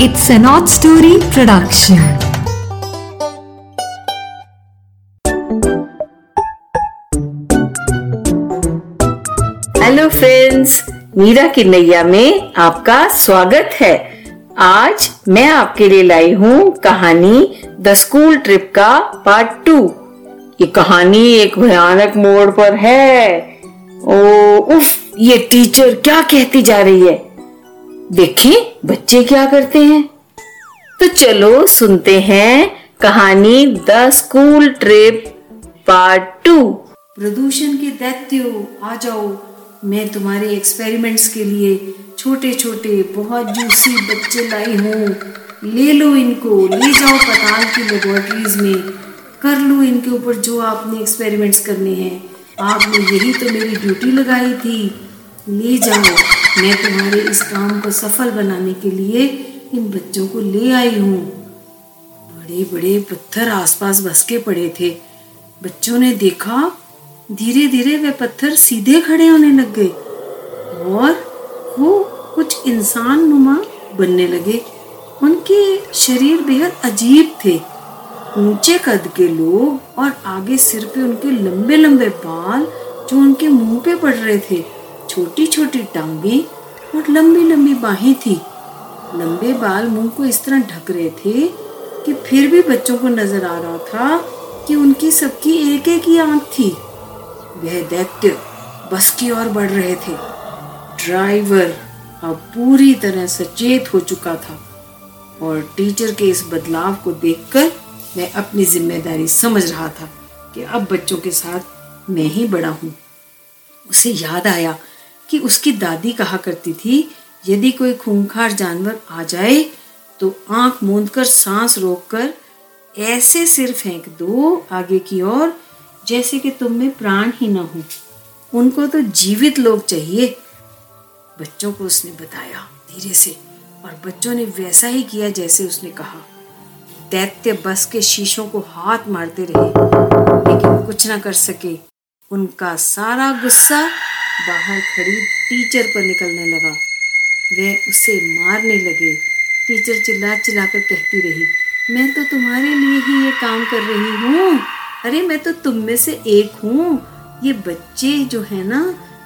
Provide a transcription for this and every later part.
It's an odd story production. Hello friends Meera की नैया में आपका स्वागत है। आज मैं आपके लिए लाई हूँ कहानी द स्कूल ट्रिप का पार्ट टू ये कहानी एक भयानक मोड़ पर है। ओ, उफ, ये टीचर क्या कहती जा रही है? देखिए, बच्चे क्या करते हैं? तो चलो सुनते हैं कहानी the school trip part two. प्रदूषण के दैत्यो, आ जाओ। मैं तुम्हारे एक्सपेरिमेंट्स के लिए छोटे छोटे बहुत जूसी बच्चे लाई हूँ। ले लो इनको, ले जाओ पताल की लेबोरेटरीज में। कर लो इनके ऊपर जो आपने एक्सपेरिमेंट्स करने हैं। आपने यही तो मेरी ड्यूटी लगाई थी। ले जाओ। मैं तुम्हारे इस काम को सफल बनाने के लिए इन बच्चों को ले आई हूँ। बड़े बड़े पत्थर आसपास बस के पड़े थे। बच्चों ने देखा धीरे धीरे वे पत्थर सीधे खड़े होने लग गए और वो कुछ इंसान नुमा बनने लगे। उनके शरीर बेहद अजीब थे। ऊँचे कद के लोग और आगे सिर पे उनके लंबे लंबे बाल जो उनके मुँह पे पड़ रहे थे। छोटी छोटी टांगे और लंबी लंबी बाहें थी। लंबे बाल मुँह को इस तरह ढक रहे थे कि फिर भी बच्चों को नज़र आ रहा था कि उनकी सबकी एक एक ही आँख थी। वह दैत्य बस की ओर बढ़ रहे थे। ड्राइवर अब पूरी तरह सचेत हो चुका था और टीचर के इस बदलाव को देखकर मैं अपनी ज़िम्मेदारी समझ रहा था कि अब बच्चों के साथ मैं ही बड़ा हूँ। उसे याद आया कि उसकी दादी कहा करती थी, यदि कोई खूंखार जानवर आ जाए तो आँख मूंद कर सांस रोककर ऐसे सिर फेंक दो आगे की ओर, जैसे कि तुम में प्राण ही न हो। उनको तो जीवित लोग चाहिए। बच्चों को उसने बताया धीरे से, और बच्चों ने वैसा ही किया जैसे उसने कहा। दैत्य बस के शीशों को हाथ मारते रहे, लेकिन कुछ ना कर सके। उनका सारा गुस्सा बाहर खड़ी टीचर पर निकलने लगा। वे उसे मारने लगे। टीचर चिल्ला चिल्लाकर कहती रही, मैं तो तुम्हारे लिए ही ये काम कर रही हूँ। अरे, मैं तो तुम में से एक हूँ। ये बच्चे जो है ना,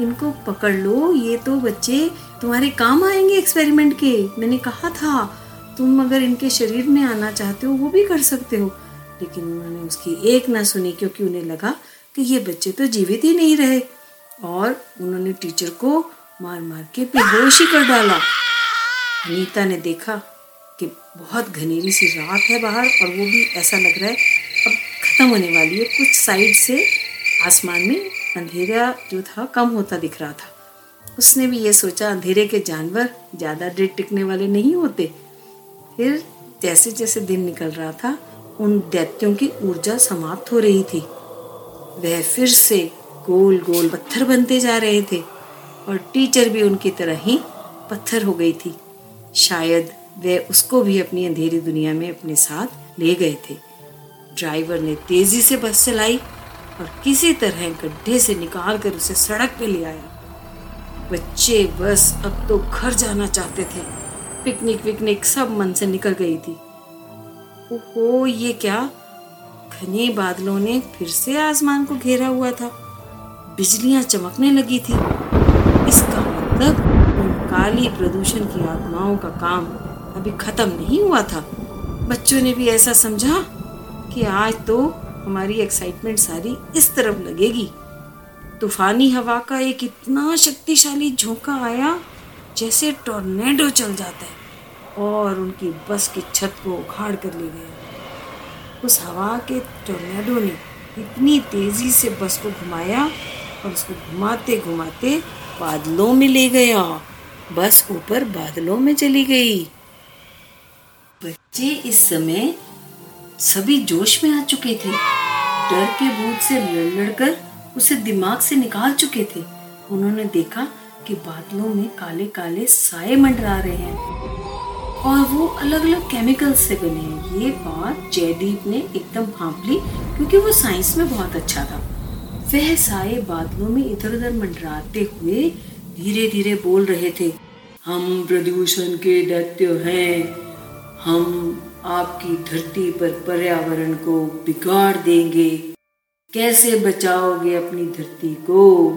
इनको पकड़ लो। ये तो बच्चे तुम्हारे काम आएँगे एक्सपेरिमेंट के। मैंने कहा था, तुम अगर इनके शरीर में आना चाहते हो, वो भी कर सकते हो। लेकिन उन्होंने उसकी एक ना सुनी, क्योंकि उन्हें लगा कि ये बच्चे तो जीवित ही नहीं रहे। और उन्होंने टीचर को मार मार के बेहोश कर डाला। अनीता ने देखा कि बहुत घनेरी सी रात है बाहर और वो भी ऐसा लग रहा है अब ख़त्म होने वाली है। कुछ साइड से आसमान में अंधेरा जो था कम होता दिख रहा था। उसने भी ये सोचा, अंधेरे के जानवर ज़्यादा देर टिकने वाले नहीं होते। फिर जैसे जैसे दिन निकल रहा था, उन दैत्यों की ऊर्जा समाप्त हो रही थी। वह फिर से गोल गोल पत्थर बनते जा रहे थे और टीचर भी उनकी तरह ही पत्थर हो गई थी। शायद वह उसको भी अपनी अंधेरी दुनिया में अपने साथ ले गए थे। ड्राइवर ने तेज़ी से बस चलाई और किसी तरह गड्ढे से निकाल कर उसे सड़क पे ले आया। बच्चे बस अब तो घर जाना चाहते थे। पिकनिक विकनिक सब मन से निकल गई थी। ओहो, ये क्या? घने बादलों ने फिर से आसमान को घेरा हुआ था। बिजलियाँ चमकने लगी थी। इसका मतलब उन काली प्रदूषण की आत्माओं का काम अभी खत्म नहीं हुआ था। बच्चों ने भी ऐसा समझा कि आज तो हमारी एक्साइटमेंट सारी इस तरफ़ लगेगी। तूफानी हवा का एक इतना शक्तिशाली झोंका आया जैसे टॉर्नेडो चल जाता है और उनकी बस की छत को उखाड़ कर ले गया। उस हवा के टॉर्नेडो ने इतनी तेज़ी से बस को घुमाया और उसको घुमाते घुमाते बादलों में ले गया। बस ऊपर बादलों में चली गई। बच्चे इस समय सभी जोश में आ चुके थे। डर के भूत से लड़ लड़कर उसे दिमाग से निकाल चुके थे। उन्होंने देखा कि बादलों में काले काले साए मंडरा रहे हैं। और वो अलग अलग केमिकल्स से बने हैं। ये बात जयदीप ने एकदम भाप ली, क्योंकि वो साइंस में बहुत अच्छा था। वह साए बादलों में इधर उधर मंडराते हुए धीरे धीरे बोल रहे थे, हम प्रदूषण के दैत्य हैं। हम आपकी धरती पर पर्यावरण को बिगाड़ देंगे। कैसे बचाओगे अपनी धरती को?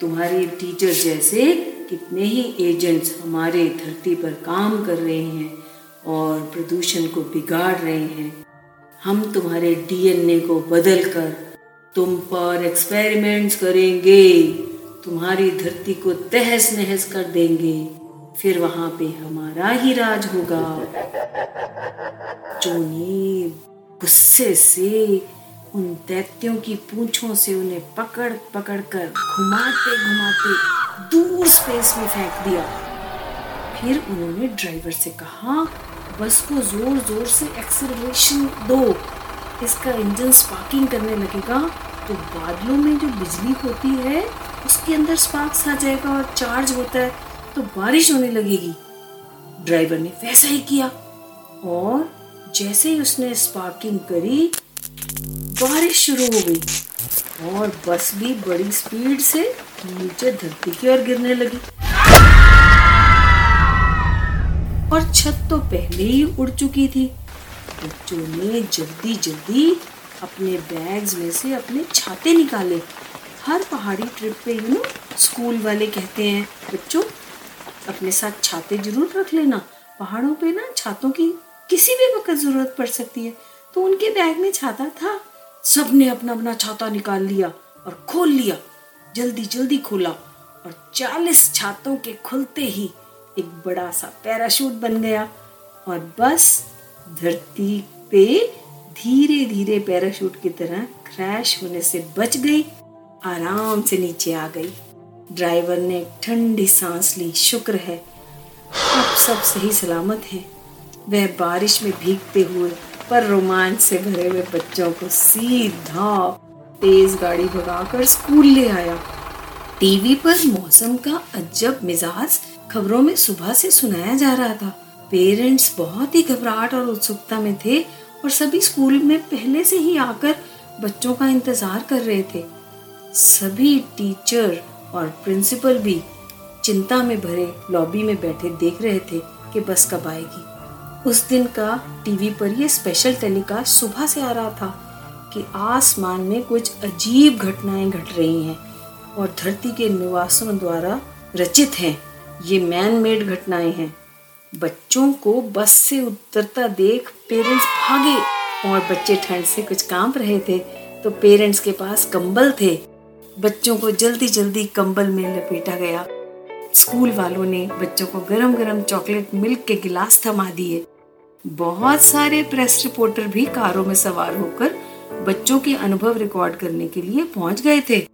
तुम्हारे टीचर जैसे कितने ही एजेंट्स हमारे धरती पर काम कर रहे हैं और प्रदूषण को बिगाड़ रहे हैं। हम तुम्हारे डीएनए को बदल कर तुम पर एक्सपेरिमेंट्स करेंगे, तुम्हारी धरती को तहस नहस कर देंगे, फिर वहाँ पे हमारा ही राज होगा। चोनी गुस्से से उन दैत्यों की पूंछों से उन्हें पकड़ पकड़ कर घुमाते घुमाते दूर स्पेस में फेंक दिया। फिर उन्होंने ड्राइवर से कहा, बस को ज़ोर ज़ोर से एक्सेलरेशन दो। इसका इंजन स्पार्किंग करने लगेगा तो बादलों में जो बिजली होती है, उसके अंदर स्पार्क्स आ जाएगा और चार्ज होता है तो बारिश होने लगेगी। ड्राइवर ने वैसा ही किया और जैसे ही उसने स्पार्किंग करी, बारिश शुरू हो गई और बस भी बड़ी स्पीड से नीचे धरती की ओर गिरने लगी। और छत तो पहले ही उड़ चुकी थी। बच्चों ने जल्दी जल्दी अपने बैग्स में से अपने छाते निकाले। हर पहाड़ी ट्रिप पे यू नो स्कूल वाले कहते हैं, बच्चों, अपने साथ छाते ज़रूर रख लेना। पहाड़ों पे ना छातों की किसी भी वक्त ज़रूरत पड़ सकती है। तो उनके बैग में छाता था। सबने अपना अपना छाता निकाल लिया और खोल लिया। जल्दी जल्दी खोला और चालीस छातों के खुलते ही एक बड़ा सा पैराशूट बन गया और बस धरती पे धीरे धीरे पैराशूट की तरह क्रैश होने से बच गई, आराम से नीचे आ गई। ड्राइवर ने ठंडी सांस ली, शुक्र है, अब सब सही सलामत है। वह बारिश में भीगते हुए पर रोमांच से भरे हुए बच्चों को सीधा तेज गाड़ी भगाकर स्कूल ले आया। टीवी पर मौसम का अजब मिजाज खबरों में सुबह से सुनाया जा रहा था। पेरेंट्स बहुत ही घबराहट और उत्सुकता में थे और सभी स्कूल में पहले से ही आकर बच्चों का इंतज़ार कर रहे थे। सभी टीचर और प्रिंसिपल भी चिंता में भरे लॉबी में बैठे देख रहे थे कि बस कब आएगी। उस दिन का टीवी पर यह स्पेशल टेलीकास्ट सुबह से आ रहा था कि आसमान में कुछ अजीब घटनाएँ घट रही हैं और धरती के निवासों द्वारा रचित हैं। ये मैन मेड घटनाएँ हैं। बच्चों को बस से उतरता देख पेरेंट्स भागे और बच्चे ठंड से कुछ काँप रहे थे तो पेरेंट्स के पास कंबल थे। बच्चों को जल्दी जल्दी कंबल में लपेटा गया। स्कूल वालों ने बच्चों को गरम गरम चॉकलेट मिल्क के गिलास थमा दिए। बहुत सारे प्रेस रिपोर्टर भी कारों में सवार होकर बच्चों के अनुभव रिकॉर्ड करने के लिए पहुँच गए थे।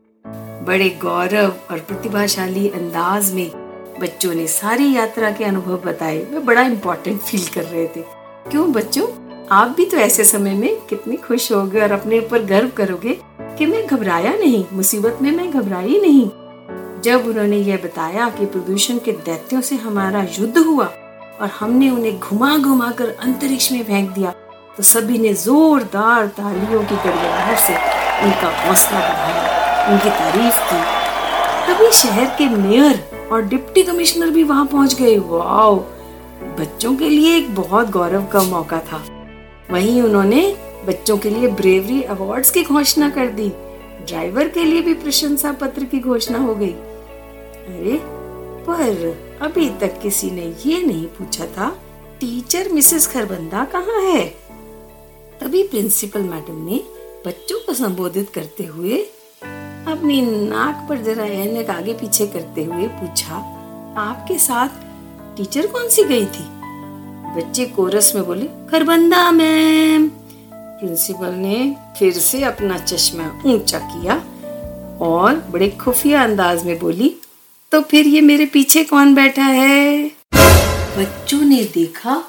बड़े गौरव और प्रतिभाशाली अंदाज में बच्चों ने सारी यात्रा के अनुभव बताए, वे बड़ा इम्पोर्टेंट फील कर रहे थे। क्यों बच्चों? आप भी तो ऐसे समय में कितने खुश होगे और अपने ऊपर गर्व करोगे कि मैं घबराया नहीं, मुसीबत में मैं घबराई नहीं। जब उन्होंने यह बताया कि प्रदूषण के दैत्यों से हमारा युद्ध हुआ और हमने उन्हें घुमा घुमा कर अंतरिक्ष में फेंक दिया तो सभी ने जोरदार तालियों की गड़गड़ाहट से उनका हौसला बढ़ाया उनकी तारीफ़ की तभी शहर के मेयर और डिप्टी कमिश्नर भी वहाँ पहुँच गए। वाओ! बच्चों के लिए एक बहुत गौरव का मौका था। वहीं उन्होंने बच्चों के लिए ब्रेवरी अवार्ड्स की घोषणा कर दी। ड्राइवर के लिए भी प्रशंसा पत्र की घोषणा हो गई। अरे, पर अभी तक किसी ने ये नहीं पूछा था टीचर मिसेस खरबंदा कहाँ है? तभी प्रिंसिपल मैडम ने बच्चों को संबोधित करते हुए अपनी नाक पर जरा ऐनक आगे पीछे करते हुए पूछा, आपके साथ टीचर कौन सी गई थी? बच्चे कोरस में बोले, खरबंदा मैम। प्रिंसिपल ने फिर से अपना चश्मा ऊँचा किया और बड़े खुफिया अंदाज में बोली तो फिर ये मेरे पीछे कौन बैठा है? बच्चों ने देखा,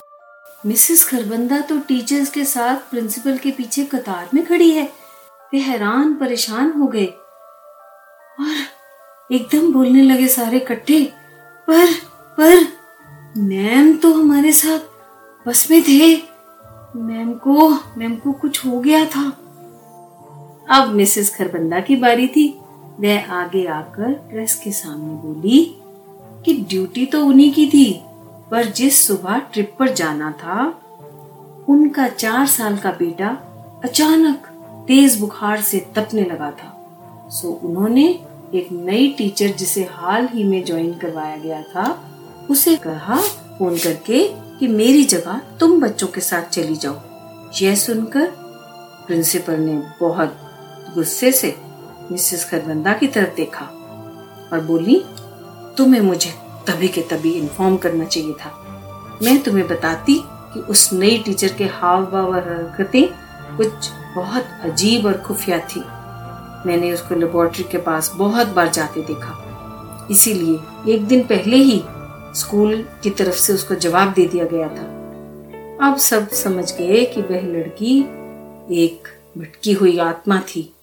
मिसेस खरबंदा तो टीचर्स के साथ प्रिंसिपल के पीछे कतार में खड़ी है। वे हैरान, परेशान हो गए। और एकदम बोलने लगे सारे इकट्ठे पर पर, मैम तो हमारे साथ बस में थे। मैम को मैम को कुछ हो गया था। अब मिसेस खरबंदा की बारी थी। वह आगे आकर प्रेस के सामने बोली कि ड्यूटी तो उन्हीं की थी, पर जिस सुबह ट्रिप पर जाना था, उनका चार साल का बेटा अचानक तेज बुखार से तपने लगा था। सो उन्होंने एक नई टीचर जिसे हाल ही में ज्वाइन करवाया गया था, उसे कहा फ़ोन करके कि मेरी जगह तुम बच्चों के साथ चली जाओ। यह सुनकर प्रिंसिपल ने बहुत गुस्से से मिसेस खरबंदा की तरफ़ देखा और बोली, तुम्हें मुझे तभी के तभी इन्फॉर्म करना चाहिए था। मैं तुम्हें बताती कि उस नई टीचर के हाव भाव और हरकतें कुछ बहुत अजीब और खुफिया थी। मैंने उसको लेबोरेटरी के पास बहुत बार जाते देखा। इसीलिए एक दिन पहले ही स्कूल की तरफ़ से उसको जवाब दे दिया गया था। अब सब समझ गए कि वह लड़की एक भटकी हुई आत्मा थी,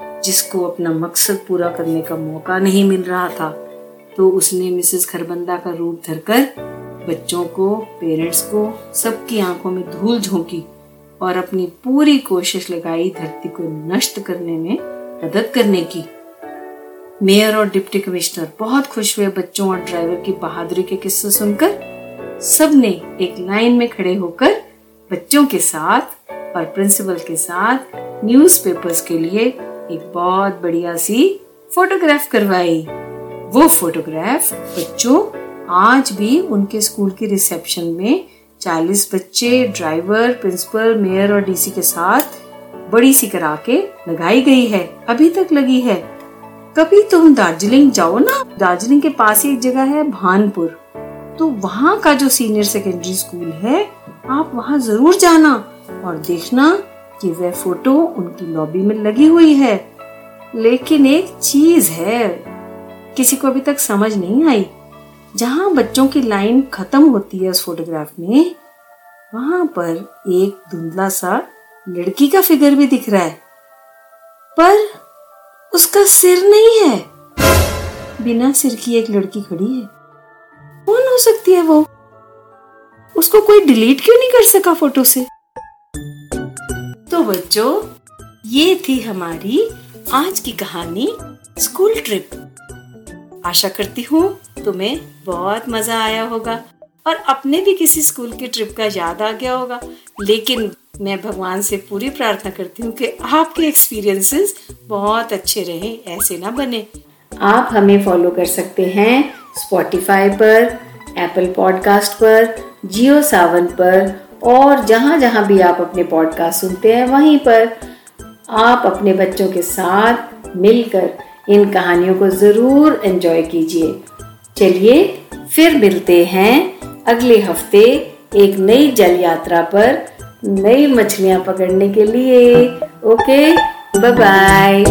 जिसको अपना मकसद पूरा करने का मौका नहीं मिल रहा था। तो उसने मिसेस खरबंदा का रूप धरकर बच्चों को, पेरेंट्स को, सबकी आँखों में धूल झोंकी और अपनी पूरी कोशिश लगाई धरती को नष्ट करने में मदद करने की। मेयर और डिप्टी कमिश्नर बहुत खुश हुए बच्चों और ड्राइवर की बहादुरी के किस्से सुनकर। सबने एक लाइन में खड़े होकर बच्चों के साथ और प्रिंसिपल के साथ न्यूज़पेपर्स के लिए एक बहुत बढ़िया सी फोटोग्राफ करवाई। वो फोटोग्राफ बच्चों आज भी उनके स्कूल के रिसेप्शन में 40 बच्चे, ड्राइवर, प्रिंसिपल, मेयर और डीसी के साथ बड़ी सी करा के लगाई गई है, अभी तक लगी है। कभी तुम दार्जिलिंग जाओ ना, दार्जिलिंग के पास ही एक जगह है भानपुर। तो वहाँ का जो सीनियर सेकेंडरी स्कूल है, आप वहाँ ज़रूर जाना और देखना कि वह फ़ोटो उनकी लॉबी में लगी हुई है। लेकिन एक चीज़ है, किसी को अभी तक समझ नहीं आई। जहाँ बच्चों की लाइन खत्म होती है उस फोटोग्राफ में, वहाँ पर एक धुंधला सा लड़की का फिगर भी दिख रहा है, पर उसका सिर नहीं है। बिना सिर की एक लड़की खड़ी है। कौन हो सकती है वो? उसको कोई डिलीट क्यों नहीं कर सका फ़ोटो से? तो बच्चों, ये थी हमारी आज की कहानी स्कूल ट्रिप। आशा करती हूँ तुम्हें बहुत मज़ा आया होगा और अपने भी किसी स्कूल की ट्रिप का याद आ गया होगा। लेकिन मैं भगवान से पूरी प्रार्थना करती हूँ कि आपके एक्सपीरियंसेस बहुत अच्छे रहे, ऐसे ना बने। आप हमें फॉलो कर सकते हैं स्पॉटिफाई पर एप्पल पॉडकास्ट पर जियो सावन पर, और जहाँ जहाँ भी आप अपने पॉडकास्ट सुनते हैं, वहीं पर आप अपने बच्चों के साथ मिलकर इन कहानियों को ज़रूर एंजॉय कीजिए। चलिए, फिर मिलते हैं अगले हफ़्ते एक नई जल यात्रा पर। नई मछलियाँ पकड़ने के लिए। Okay bye bye